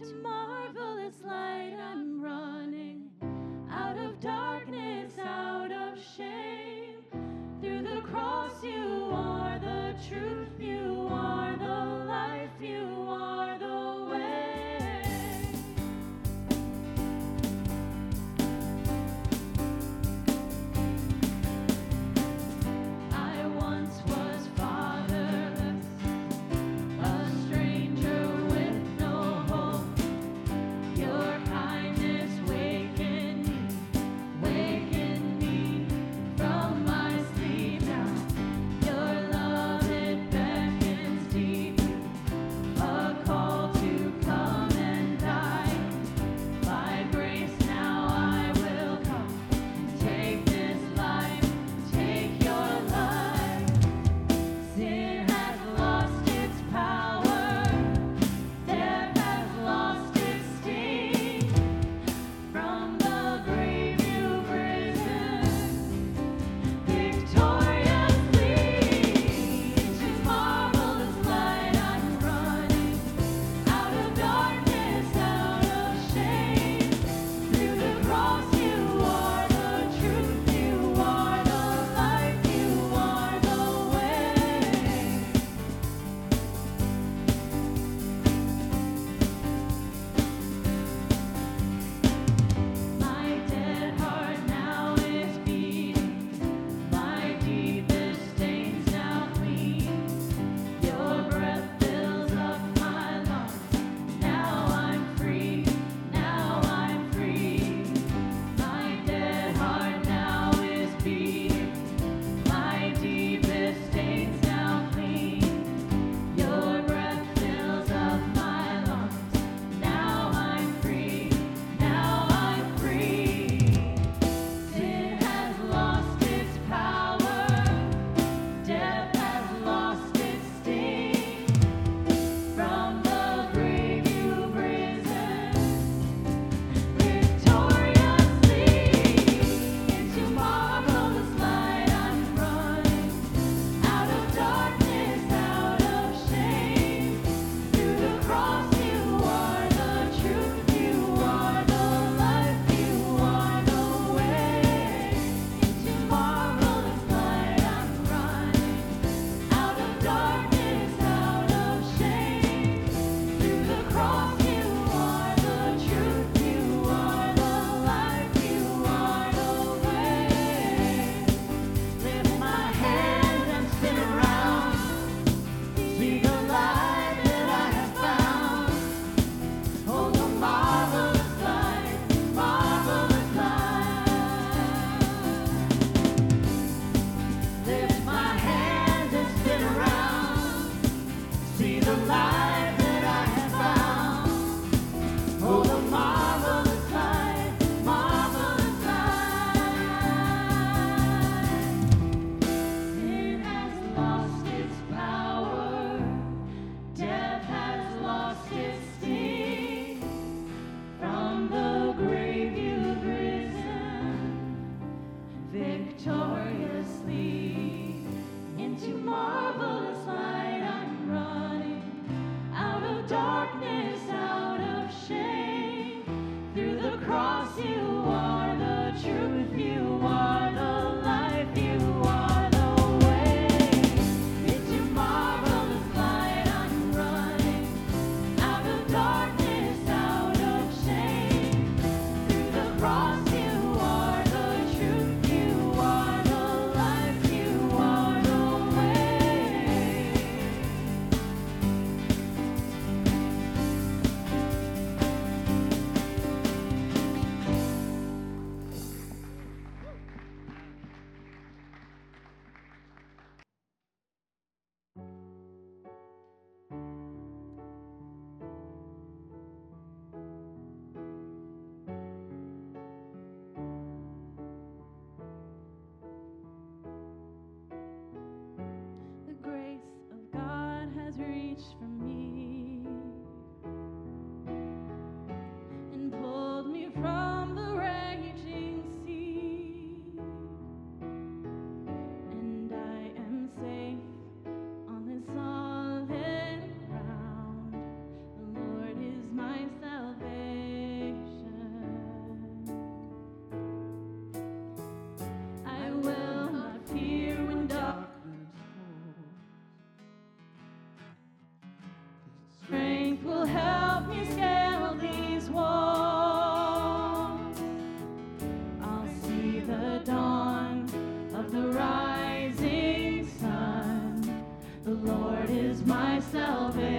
Into marvelous light the my salvation.